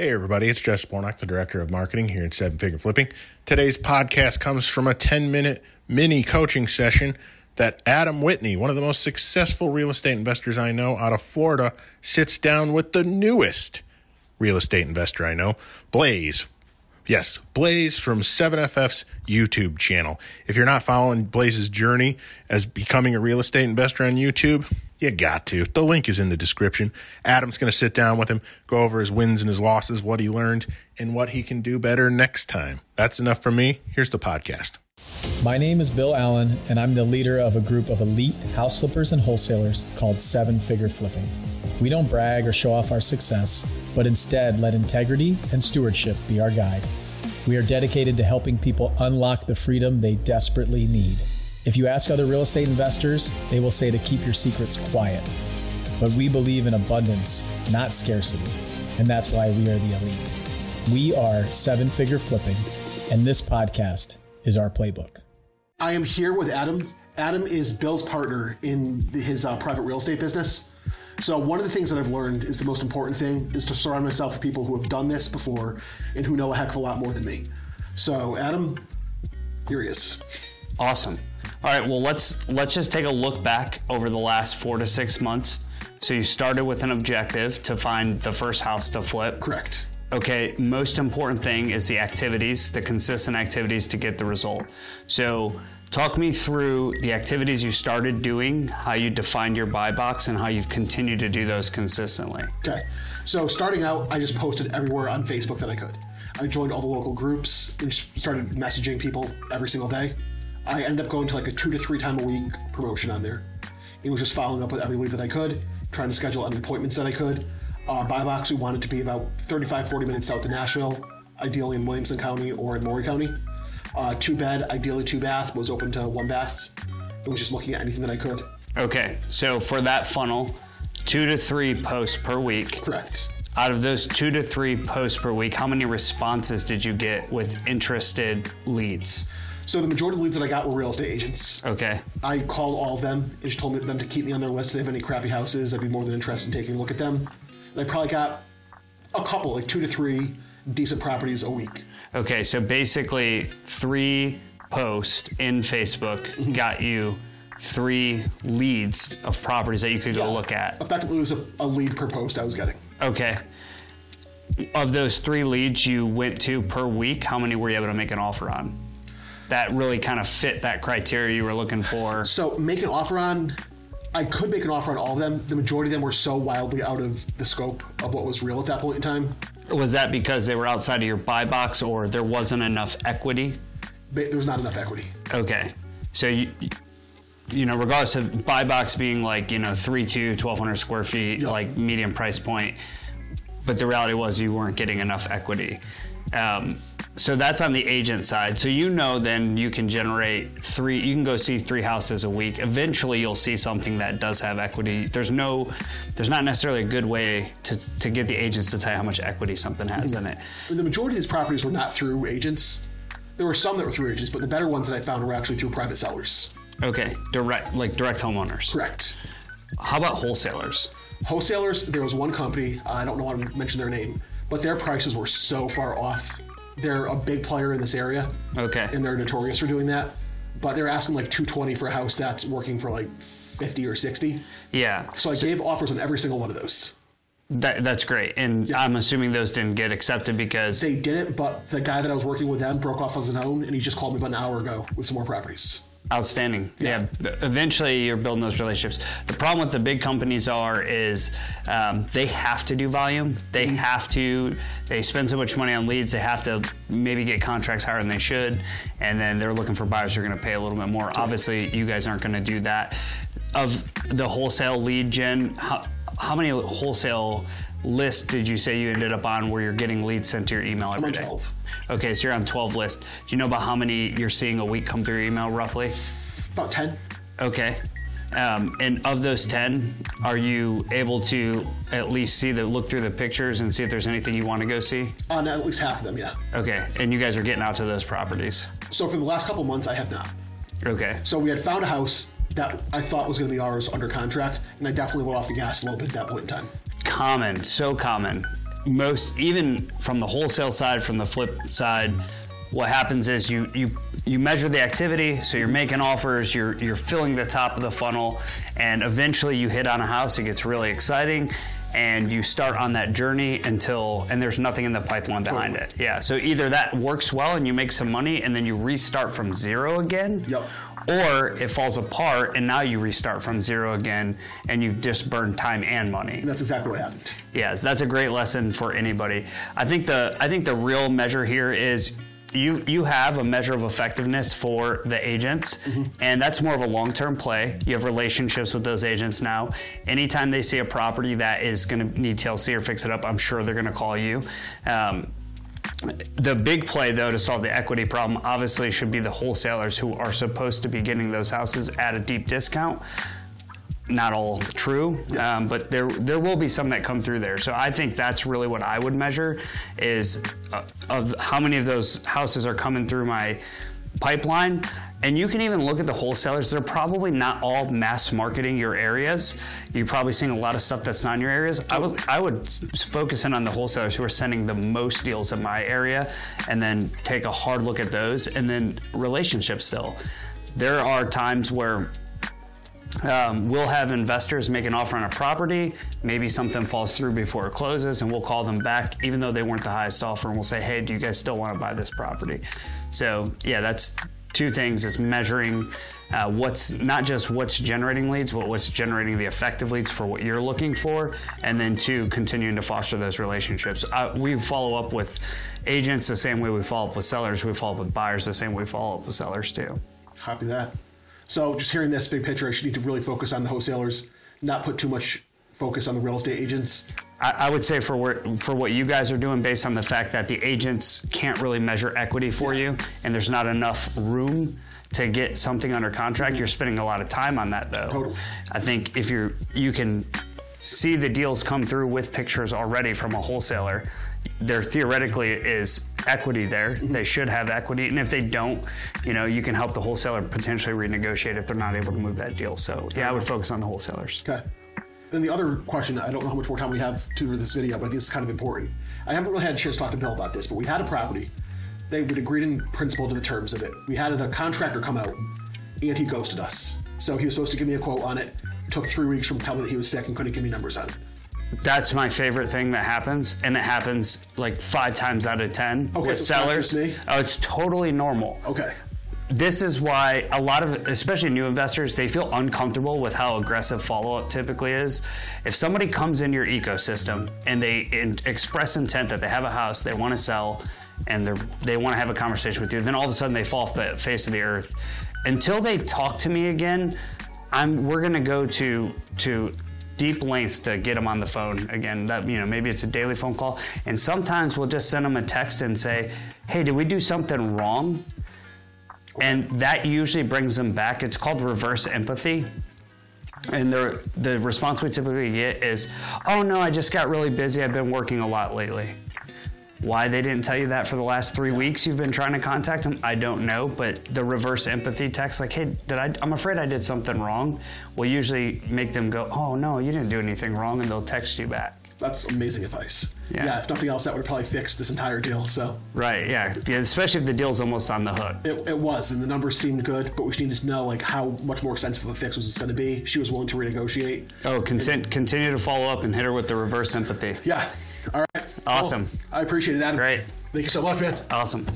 Hey, everybody, it's Jess Bornock, the Director of Marketing here at Seven Figure Flipping. Today's podcast comes from a 10 minute mini coaching session that Adam Whitney, one of the most successful real estate investors I know out of Florida, sits down with the newest real estate investor I know, Blaze. Yes, Blaze from 7FF's YouTube channel. If you're not following Blaze's journey as becoming a real estate investor on YouTube, you got to. The link is in the description. Adam's going to sit down with him, go over his wins and his losses, what he learned, and what he can do better next time. That's enough for me. Here's the podcast. My name is Bill Allen, and I'm the leader of a group of elite house flippers and wholesalers called Seven Figure Flipping. We don't brag or show off our success, but instead let integrity and stewardship be our guide. We are dedicated to helping people unlock the freedom they desperately need. If you ask other real estate investors, they will say to keep your secrets quiet. But we believe in abundance, not scarcity, and that's why we are the elite. We are seven figure flipping, and this podcast is our playbook. I am here with Adam. Adam is Bill's partner in his uh, private real estate business. So one of the things that I've learned is the most important thing is to surround myself with people who have done this before and who know a heck of a lot more than me. So Adam, here he is. Awesome. All right, well let's let's just take a look back over the last 4 to 6 months. So you started with an objective to find the first house to flip. Correct. Okay, most important thing is the activities, the consistent activities to get the result. So Talk me through the activities you started doing, how you defined your buy box, and how you've continued to do those consistently. Okay. So starting out, I just posted everywhere on Facebook that I could. I joined all the local groups and started messaging people every single day. I ended up going to like a two to three time a week promotion on there. It was just following up with every lead that I could, trying to schedule any appointments that I could. Uh, buy box, we wanted to be about 35, 40 minutes south of Nashville, ideally in Williamson County or in Maury County. Uh, two bed, ideally two bath, was open to one baths. It was just looking at anything that I could. Okay, so for that funnel, two to three posts per week. Correct. Out of those two to three posts per week, how many responses did you get with interested leads? So the majority of the leads that I got were real estate agents. Okay. I called all of them and just told them to keep me on their list. If they have any crappy houses, I'd be more than interested in taking a look at them. And I probably got a couple, like two to three decent properties a week. Okay, so basically, three posts in Facebook mm-hmm. got you three leads of properties that you could yeah. go look at. Effectively, it was a, a lead per post I was getting. Okay. Of those three leads you went to per week, how many were you able to make an offer on? That really kind of fit that criteria you were looking for. So, make an offer on, I could make an offer on all of them. The majority of them were so wildly out of the scope of what was real at that point in time was that because they were outside of your buy box or there wasn't enough equity? There was not enough equity. Okay. So you, you know, regardless of buy box being like, you know, 3 2, 1,200 square feet, yep. like medium price point, but the reality was you weren't getting enough equity. Um, so that's on the agent side. So you know then you can generate three, you can go see three houses a week. Eventually you'll see something that does have equity. There's no, there's not necessarily a good way to, to get the agents to tell you how much equity something has in it. The majority of these properties were not through agents. There were some that were through agents, but the better ones that I found were actually through private sellers. Okay, direct, like direct homeowners. Correct. How about wholesalers? Wholesalers, there was one company, I don't know how to mention their name, but their prices were so far off they're a big player in this area. Okay. And they're notorious for doing that. But they're asking like 220 for a house that's working for like 50 or 60. Yeah. So I so, gave offers on every single one of those. That, that's great. And yeah. I'm assuming those didn't get accepted because. They didn't, but the guy that I was working with then broke off on his own and he just called me about an hour ago with some more properties. Outstanding. Yeah. yeah. Eventually, you're building those relationships. The problem with the big companies are is um, they have to do volume. They mm-hmm. have to. They spend so much money on leads. They have to maybe get contracts higher than they should, and then they're looking for buyers who are going to pay a little bit more. Obviously, you guys aren't going to do that. Of the wholesale lead gen, how, how many wholesale lists did you say you ended up on where you're getting leads sent to your email every day? 12. Okay, so you're on 12 lists. Do you know about how many you're seeing a week come through your email roughly? About 10. Okay. Um, and of those 10, are you able to at least see the look through the pictures and see if there's anything you want to go see? On at least half of them, yeah. Okay. And you guys are getting out to those properties? So for the last couple months, I have not. Okay. So we had found a house that I thought was going to be ours under contract, and I definitely went off the gas a little bit at that point in time. Common, so common most even from the wholesale side, from the flip side, what happens is you you you measure the activity, so you're making offers, you're you're filling the top of the funnel, and eventually you hit on a house. It gets really exciting, and you start on that journey until and there's nothing in the pipeline behind it. Yeah. So either that works well and you make some money, and then you restart from zero again. Yep. Or it falls apart and now you restart from zero again and you've just burned time and money. And that's exactly what happened. Yes, that's a great lesson for anybody. I think the I think the real measure here is you you have a measure of effectiveness for the agents and that's more of a long-term play you have relationships with those agents now anytime they see a property that is going to need tlc or fix it up i'm sure they're going to call you um, the big play, though, to solve the equity problem obviously should be the wholesalers who are supposed to be getting those houses at a deep discount. Not all true, um, but there there will be some that come through there. So I think that's really what I would measure is uh, of how many of those houses are coming through my pipeline. And you can even look at the wholesalers. They're probably not all mass marketing your areas. You're probably seeing a lot of stuff that's not in your areas. I would I would focus in on the wholesalers who are sending the most deals in my area, and then take a hard look at those. And then relationships still. There are times where um, we'll have investors make an offer on a property. Maybe something falls through before it closes, and we'll call them back, even though they weren't the highest offer, and we'll say, "Hey, do you guys still want to buy this property?" So, yeah, that's two things: is measuring uh, what's not just what's generating leads, but what's generating the effective leads for what you're looking for, and then two, continuing to foster those relationships. Uh, we follow up with agents the same way we follow up with sellers. We follow up with buyers the same way we follow up with sellers too. Copy that. So just hearing this big picture, I should need to really focus on the wholesalers, not put too much focus on the real estate agents. I, would say for where, for what you guys are doing, based on the fact that the agents can't really measure equity for you, and there's not enough room to get something under contract, you're spending a lot of time on that though. Totally. I think if you're you can see the deals come through with pictures already from a wholesaler, there theoretically is equity there. Mm-hmm. They should have equity, and if they don't, you know, you can help the wholesaler potentially renegotiate if they're not able to move that deal. So yeah, I would focus on the wholesalers. Okay. Then the other question, I don't know how much more time we have to do this video, but I think it's kind of important. I haven't really had a chance to talk to Bill about this, but we had a property. They would agreed in principle to the terms of it. We had a contractor come out, and he ghosted us. So he was supposed to give me a quote on it. Took three weeks from telling me that he was sick and couldn't give me numbers on it. That's my favorite thing that happens, and it happens like five times out of ten Okay, with so sellers. Oh, it's totally normal. Okay. This is why a lot of, especially new investors, they feel uncomfortable with how aggressive follow-up typically is. If somebody comes in your ecosystem and they in, express intent that they have a house they want to sell, and they want to have a conversation with you, then all of a sudden they fall off the face of the earth. Until they talk to me again, I'm we're gonna go to to deep lengths to get them on the phone again. That you know maybe it's a daily phone call, and sometimes we'll just send them a text and say, "Hey, did we do something wrong?" And that usually brings them back. It's called reverse empathy. And the the response we typically get is, "Oh no, I just got really busy. I've been working a lot lately." Why they didn't tell you that for the last three weeks you've been trying to contact them, I don't know. But the reverse empathy text, like, "Hey, did I? I'm afraid I did something wrong," will usually make them go, "Oh no, you didn't do anything wrong," and they'll text you back. That's amazing advice. Yeah. Yeah. if nothing else, that would have probably fixed this entire deal. So Right? Yeah. yeah especially if the deal's almost on the hook. it, it was, and the numbers seemed good, but we just needed to know like how much more expensive of a fix was this going to be. She was willing to renegotiate. Oh, content, continue to follow up and hit her with the reverse empathy. Yeah. All right. Awesome. Cool. I appreciate it, Adam. Great. Thank you so much, man. Awesome.